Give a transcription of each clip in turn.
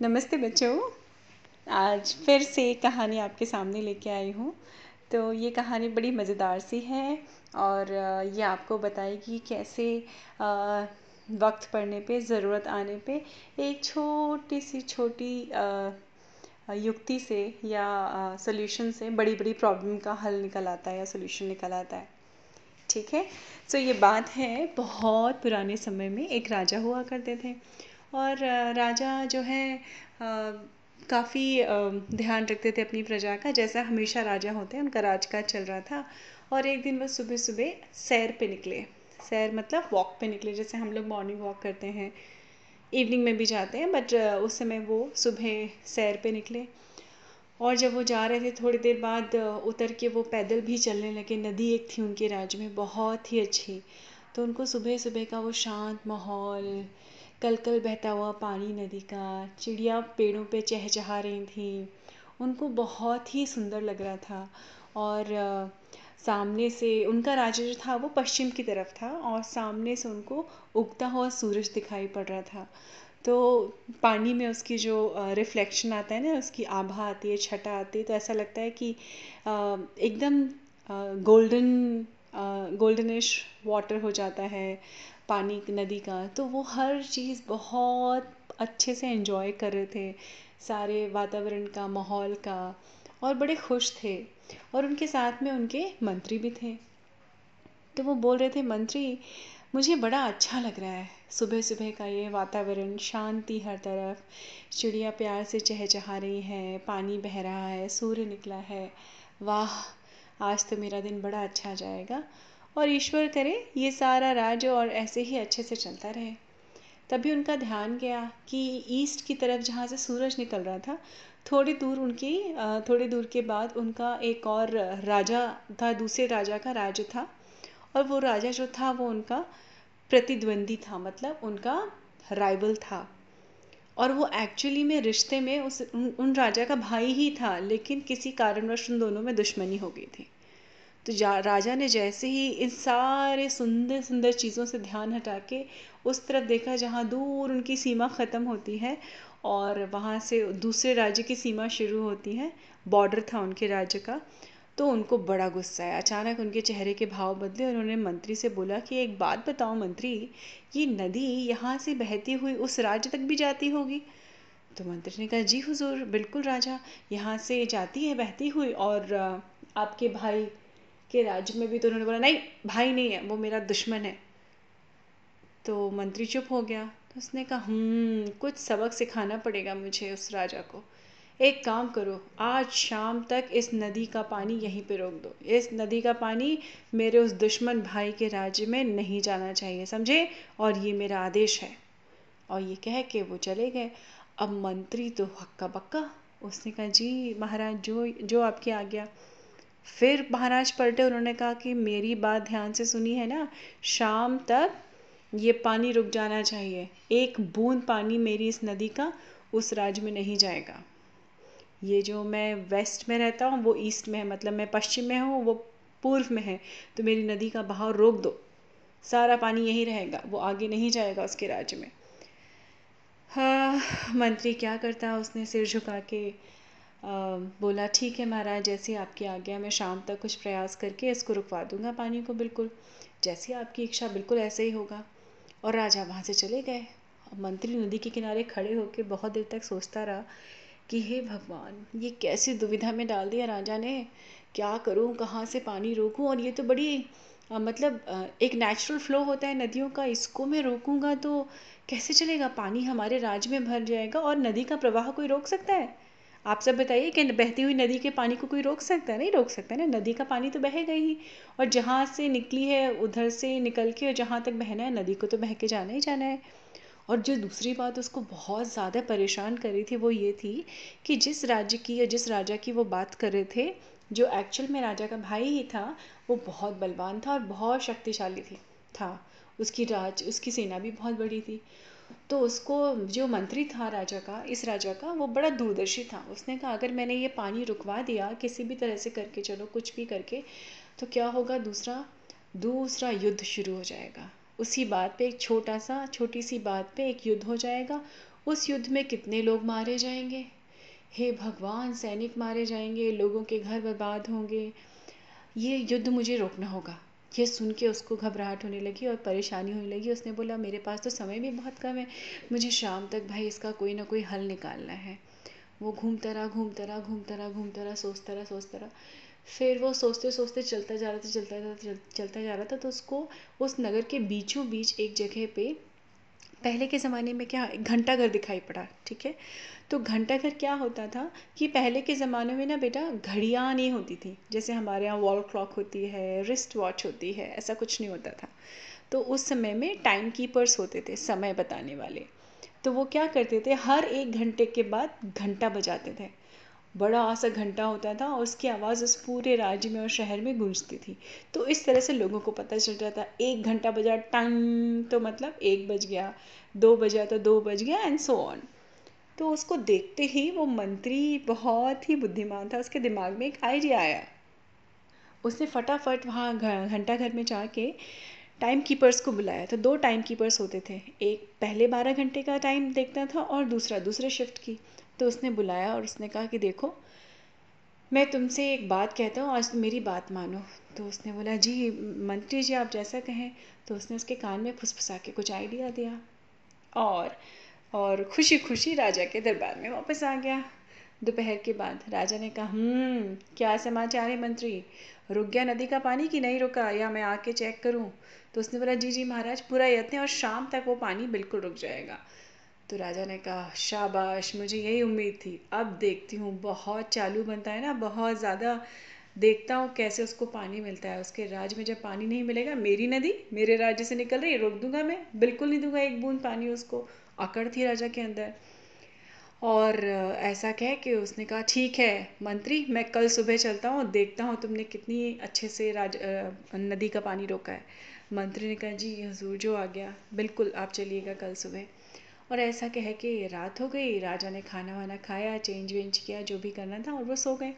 नमस्ते बच्चों। आज फिर से एक कहानी आपके सामने लेके आई हूँ। तो ये कहानी बड़ी मज़ेदार सी है और ये आपको बताएगी कैसे वक्त पड़ने पे, ज़रूरत आने पे एक छोटी सी छोटी युक्ति से या सॉल्यूशन से बड़ी बड़ी प्रॉब्लम का हल निकल आता है या सॉल्यूशन निकल आता है। ठीक है? सो ये बात है, बहुत पुराने समय में एक राजा हुआ करते थे। और राजा जो है काफ़ी ध्यान रखते थे अपनी प्रजा का, जैसा हमेशा राजा होते हैं, उनका राजकाज चल रहा था। और एक दिन वह सुबह सुबह सैर पे निकले। सैर मतलब वॉक पे निकले, जैसे हम लोग मॉर्निंग वॉक करते हैं इवनिंग में भी जाते हैं बट उस समय वो सुबह सैर पे निकले। और जब वो जा रहे थे, थोड़ी देर बाद उतर के वो पैदल भी चलने लगे, नदी एक थी उनके राज्य में, बहुत ही अच्छी। तो उनको सुबह सुबह का वो शांत माहौल कल कल बहता हुआ पानी नदी का, चिड़िया पेड़ों पे चहचहा रही थी। उनको बहुत ही सुंदर लग रहा था और सामने से उनका राज्य जो था वो पश्चिम की तरफ़ था और सामने से उनको उगता हुआ सूरज दिखाई पड़ रहा था। तो पानी में उसकी जो रिफ्लेक्शन आता है ना, उसकी आभा आती है, छटा आती है तो ऐसा लगता है कि एकदम गोल्डन गोल्डनिश वाटर हो जाता है। पानी नदी का तो वो हर चीज़ बहुत अच्छे से एंजॉय कर रहे थे। सारे वातावरण का, माहौल का, और बड़े खुश थे। और उनके साथ में उनके मंत्री भी थे। तो वो बोल रहे थे, मंत्री, मुझे बड़ा अच्छा लग रहा है। सुबह सुबह का ये वातावरण, शांति हर तरफ़। चिड़िया प्यार से चहचहा रही है, पानी बह रहा है, सूर्य निकला है। वाह, आज तो मेरा दिन बड़ा अच्छा जाएगा। और ईश्वर करे ये सारा राज्य और ऐसे ही अच्छे से चलता रहे। तभी उनका ध्यान गया कि ईस्ट की तरफ़ जहाँ से सूरज निकल रहा था थोड़ी दूर उनकी थोड़ी दूर के बाद उनका एक और राजा था दूसरे राजा का राज्य था। और वो राजा जो था वो उनका प्रतिद्वंदी था मतलब उनका राइवल था। और वो एक्चुअली में रिश्ते में उस उन, उन राजा का भाई ही था लेकिन किसी कारणवश उन दोनों में दुश्मनी हो गई थी। तो राजा ने जैसे ही इन सारे सुंदर सुंदर चीज़ों से ध्यान हटा के उस तरफ़ देखा जहाँ दूर उनकी सीमा ख़त्म होती है और वहाँ से दूसरे राज्य की सीमा शुरू होती है, बॉर्डर था उनके राज्य का तो उनको बड़ा गुस्सा आया। अचानक उनके चेहरे के भाव बदले और उन्होंने मंत्री से बोला कि एक बात बताओ मंत्री, ये नदी यहाँ से बहती हुई उस राज्य तक भी जाती होगी? तो मंत्री ने कहा, जी हुजूर, बिल्कुल राजा, यहाँ से जाती है, बहती हुई और आपके भाई के राज्य में भी तो उन्होंने बोला, नहीं, भाई नहीं है, वो मेरा दुश्मन है। तो मंत्री चुप हो गया। तो उसने कहा हम्म कुछ सबक सिखाना पड़ेगा मुझे उस राजा को। एक काम करो, आज शाम तक इस नदी का पानी यहीं पे रोक दो। इस नदी का पानी मेरे उस दुश्मन भाई के राज्य में नहीं जाना चाहिए, समझे? और ये मेरा आदेश है। और ये कह के वो चले गए। अब मंत्री तो हक्का बक्का उसने कहा, जी महाराज, जो जो आपकी आज्ञा फिर महाराज पलटे, उन्होंने कहा कि मेरी बात ध्यान से सुनी है ना, शाम तक ये पानी रुक जाना चाहिए। एक बूंद पानी मेरी इस नदी का उस राज्य में नहीं जाएगा। ये जो मैं वेस्ट में रहता हूँ, वो ईस्ट में है मतलब मैं पश्चिम में हूँ, वो पूर्व में है तो मेरी नदी का बहाव रोक दो। सारा पानी यहीं रहेगा, वो आगे नहीं जाएगा उसके राज्य में। हाँ मंत्री क्या करता उसने सिर झुका के? बोला ठीक है महाराज जैसे आपकी आज्ञा मैं शाम तक कुछ प्रयास करके इसको रुकवा दूँगा पानी को बिल्कुल। जैसी आपकी इच्छा बिल्कुल ऐसे ही होगा। और राजा वहाँ से चले गए। मंत्री नदी के किनारे खड़े होकर बहुत देर तक सोचता रहा कि हे भगवान ये कैसी दुविधा में डाल दिया राजा ने। क्या करूँ कहाँ से पानी रोकूँ? और ये तो बड़ी आ, मतलब आ, एक नेचुरल फ्लो होता है नदियों का। इसको मैं रोकूँगा तो कैसे चलेगा? पानी हमारे राज्य में भर जाएगा और नदी का प्रवाह कोई रोक सकता है? आप सब बताइए कि बहती हुई नदी के पानी को कोई रोक सकता है? नहीं रोक सकता ना। नदी का पानी तो बहेगा ही। और जहाँ से निकली है, उधर से निकल के और जहाँ तक बहना है, नदी को तो बह के जाना ही जाना है। और जो दूसरी बात उसको बहुत ज़्यादा परेशान कर रही थी वो ये थी कि जिस राज्य की या जिस राजा की वो बात कर रहे थे, जो एक्चुअल में राजा का भाई ही था, वो बहुत बलवान था और बहुत शक्तिशाली थी, था। उसकी राज, उसकी सेना भी बहुत बड़ी थी। तो उसको जो मंत्री था राजा का, इस राजा का, वो बड़ा दूरदर्शी था। उसने कहा, अगर मैंने ये पानी रुकवा दिया, किसी भी तरह से करके, चलो कुछ भी करके तो क्या होगा, दूसरा दूसरा युद्ध शुरू हो जाएगा। उसी बात पे एक छोटा सा, छोटी सी बात पे एक युद्ध हो जाएगा। उस युद्ध में कितने लोग मारे जाएँगे? हे भगवान, सैनिक मारे जाएँगे, लोगों के घर बर्बाद होंगे। ये युद्ध मुझे रोकना होगा। ये सुन के उसको घबराहट होने लगी और परेशानी होने लगी। उसने बोला, मेरे पास तो समय भी बहुत कम है। मुझे शाम तक भाई इसका कोई ना कोई हल निकालना है। वो घूमता रहा घूमता रहा घूमता रहा घूमता रहा, सोचता रहा सोचता रहा। फिर वो सोचते सोचते चलता जा रहा था, चलता जा रहा चलता जा रहा था। तो उसको उस नगर के बीचों बीच एक जगह पे पहले के ज़माने में क्या घंटाघर दिखाई पड़ा, ठीक है? तो घंटाघर क्या होता था कि पहले के ज़माने में ना बेटा घड़ियाँ नहीं होती थी, जैसे हमारे यहाँ वॉल क्लॉक होती है रिस्ट वॉच होती है, ऐसा कुछ नहीं होता था। तो उस समय में टाइम कीपर्स होते थे, समय बताने वाले। तो वो क्या करते थे, हर एक घंटे के बाद घंटा बजाते थे। बड़ा सा घंटा होता था और उसकी आवाज़ उस पूरे राज्य में और शहर में गूंजती थी। तो इस तरह से लोगों को पता चल रहा था एक घंटा बजा, टंग तो मतलब एक बज गया, दो बजा तो दो बज गया एंड सो ऑन तो उसको देखते ही वो मंत्री बहुत ही बुद्धिमान था, उसके दिमाग में एक आइडिया आया। उसने फटाफट वहाँ घंटा घर में जाके टाइम कीपर्स को बुलाया। तो दो टाइम कीपर्स होते थे, एक पहले बारह घंटे का टाइम देखता था और दूसरा, दूसरे शिफ्ट की। तो उसने बुलाया और उसने कहा कि देखो, मैं तुमसे एक बात कहता हूँ, आज मेरी बात मानो। तो उसने बोला, जी, मंत्री जी, आप जैसा कहें। तो उसने उसके कान में फुसफुसा के कुछ आइडिया दिया और और खुशी खुशी राजा के दरबार में वापस आ गया। दोपहर के बाद राजा ने कहा हम्म क्या समाचार है मंत्री? रुक गया नदी का पानी कि नहीं रुका? या मैं आके चेक करूँ? तो उसने बोला, जी जी, महाराज, पूरा यत्न और शाम तक वो पानी बिल्कुल रुक जाएगा। तो राजा ने कहा, शाबाश, मुझे यही उम्मीद थी। अब देखती हूँ, बहुत चालू बनता है ना, बहुत ज़्यादा देखता हूँ कैसे उसको पानी मिलता है। उसके राज्य में जब पानी नहीं मिलेगा, मेरी नदी मेरे राज्य से निकल रही रोक दूँगा मैं, बिल्कुल नहीं दूँगा एक बूंद पानी उसको, अकड़ थी राजा के अंदर। और ऐसा कह कि उसने कहा, ठीक है, मंत्री, मैं कल सुबह चलता हूँ, देखता हूँ तुमने कितनी अच्छे से राज नदी का पानी रोका है। मंत्री ने कहा, जी, हजूर, जो आ गया, बिल्कुल, आप चलिएगा कल सुबह। और ऐसा कह के रात हो गई, राजा ने खाना वाना खाया चेंज वेंज किया, जो भी करना था, और वो सो गए।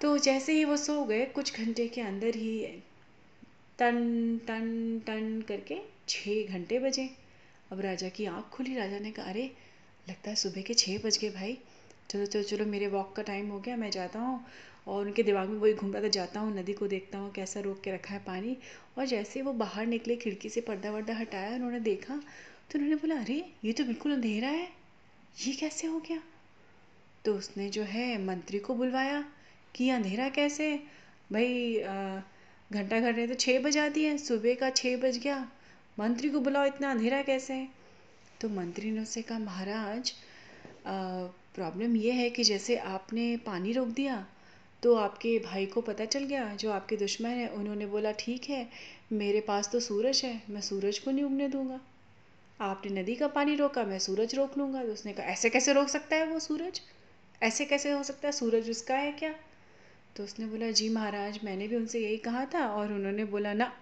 तो जैसे ही वो सो गए, कुछ घंटे के अंदर ही टन टन टन करके छः घंटे बजे। अब राजा की आँख खुली। राजा ने कहा, अरे, लगता है सुबह के छः बज गए भाई। चलो चलो चलो, मेरे वॉक का टाइम हो गया, मैं जाता हूँ और उनके दिमाग में वही घूम रहा था, जाता हूँ, नदी को देखता हूँ, कैसा रोक के रखा है पानी। और जैसे वो बाहर निकले, खिड़की से पर्दा वर्दा हटाया, उन्होंने देखा तो उन्होंने बोला, अरे, ये तो बिल्कुल अंधेरा है। ये कैसे हो गया? तो उसने जो है मंत्री को बुलवाया कि, अंधेरा कैसे? भाई घंटा घर ने तो छः बजा दिए, सुबह का छः बज गया। मंत्री को बुलाओ, इतना अंधेरा कैसे है? तो मंत्री ने उससे कहा, महाराज प्रॉब्लम ये है कि जैसे आपने पानी रोक दिया तो आपके भाई को पता चल गया, जो आपके दुश्मन है, उन्होंने बोला, ठीक है, मेरे पास तो सूरज है, मैं सूरज को नहीं उगने दूँगा। आपने नदी का पानी रोका, मैं सूरज रोक लूँगा। तो उसने कहा, ऐसे कैसे रोक सकता है वो सूरज? ऐसे कैसे हो सकता है सूरज उसका है क्या? तो उसने बोला, जी महाराज, मैंने भी उनसे यही कहा था और उन्होंने बोला, ना,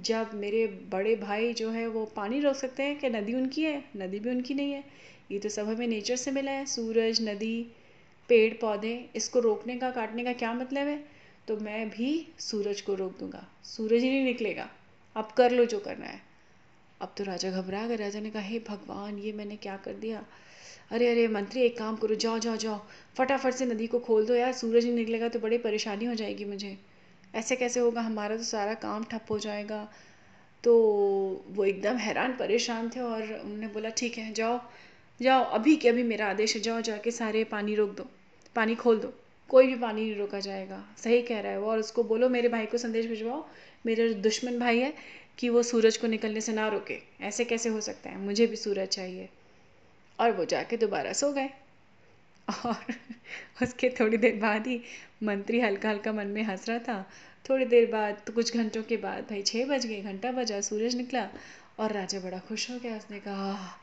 जब मेरे बड़े भाई जो है वो पानी रोक सकते हैं कि नदी उनकी है? नदी भी उनकी नहीं है। ये तो सब हमें नेचर से मिला है। सूरज, नदी, पेड़, पौधे, इसको रोकने का, काटने का क्या मतलब है? तो मैं भी सूरज को रोक दूँगा। सूरज ही नहीं निकलेगा। अब कर लो जो करना है। अब तो राजा घबरा गया राजा ने कहा, हे भगवान, ये मैंने क्या कर दिया? अरे अरे, मंत्री, एक काम करो, जाओ जाओ जाओ। फटाफट से नदी को खोल दो यार, सूरज नहीं निकलेगा तो बड़ी परेशानी हो जाएगी मुझे। ऐसे कैसे होगा? हमारा तो सारा काम ठप हो जाएगा। तो वो एकदम हैरान, परेशान थे और उन्होंने बोला, ठीक है, जाओ जाओ, अभी के अभी मेरा आदेश है, जाओ जाके सारे पानी रोक दो, पानी खोल दो। कोई भी पानी नहीं रोका जाएगा। सही कह रहा है वो और उसको बोलो, मेरे भाई को संदेश भिजवाओ, मेरा दुश्मन भाई है कि वो सूरज को निकलने से ना रोके। ऐसे कैसे हो सकता है? मुझे भी सूरज चाहिए। और वो जाके दोबारा सो गए। और उसके थोड़ी देर बाद ही मंत्री हल्का हल्का मन में हंस रहा था। थोड़ी देर बाद तो कुछ घंटों के बाद, भाई छः बज गए, घंटा बजा, सूरज निकला और राजा बड़ा खुश हो गया। उसने कहा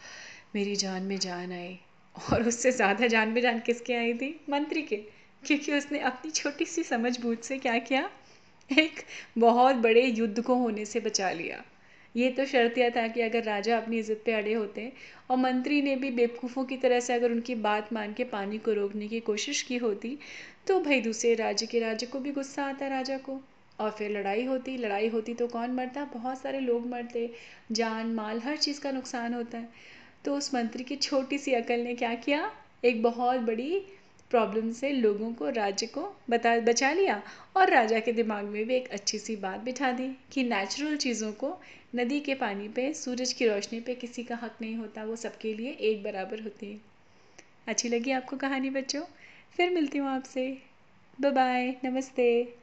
मेरी जान में जान आई। और उससे ज़्यादा जान में जान किसके आई थी? मंत्री के। क्योंकि उसने अपनी छोटी सी समझ बूझ से क्या किया? एक बहुत बड़े युद्ध को होने से बचा लिया। ये तो शर्त यह था कि अगर राजा अपनी इज़्ज़त पे अड़े होते और मंत्री ने भी बेवकूफ़ों की तरह से अगर उनकी बात मान के पानी को रोकने की कोशिश की होती तो भाई दूसरे राज्य के राज्य को भी गुस्सा आता राजा को। और फिर लड़ाई होती लड़ाई होती तो कौन मरता? बहुत सारे लोग मरते। जान माल, हर चीज़ का नुकसान होता है। तो उस मंत्री की छोटी सी अकल ने क्या किया? एक बहुत बड़ी प्रॉब्लम से लोगों को, राज्य को बता, बचा लिया और राजा के दिमाग में भी एक अच्छी सी बात बिठा दी कि नेचुरल चीज़ों को नदी के पानी पे, सूरज की रोशनी पे किसी का हक नहीं होता, वो सबके लिए एक बराबर होती है। अच्छी लगी आपको कहानी बच्चों? फिर मिलती हूँ आपसे। बाय नमस्ते।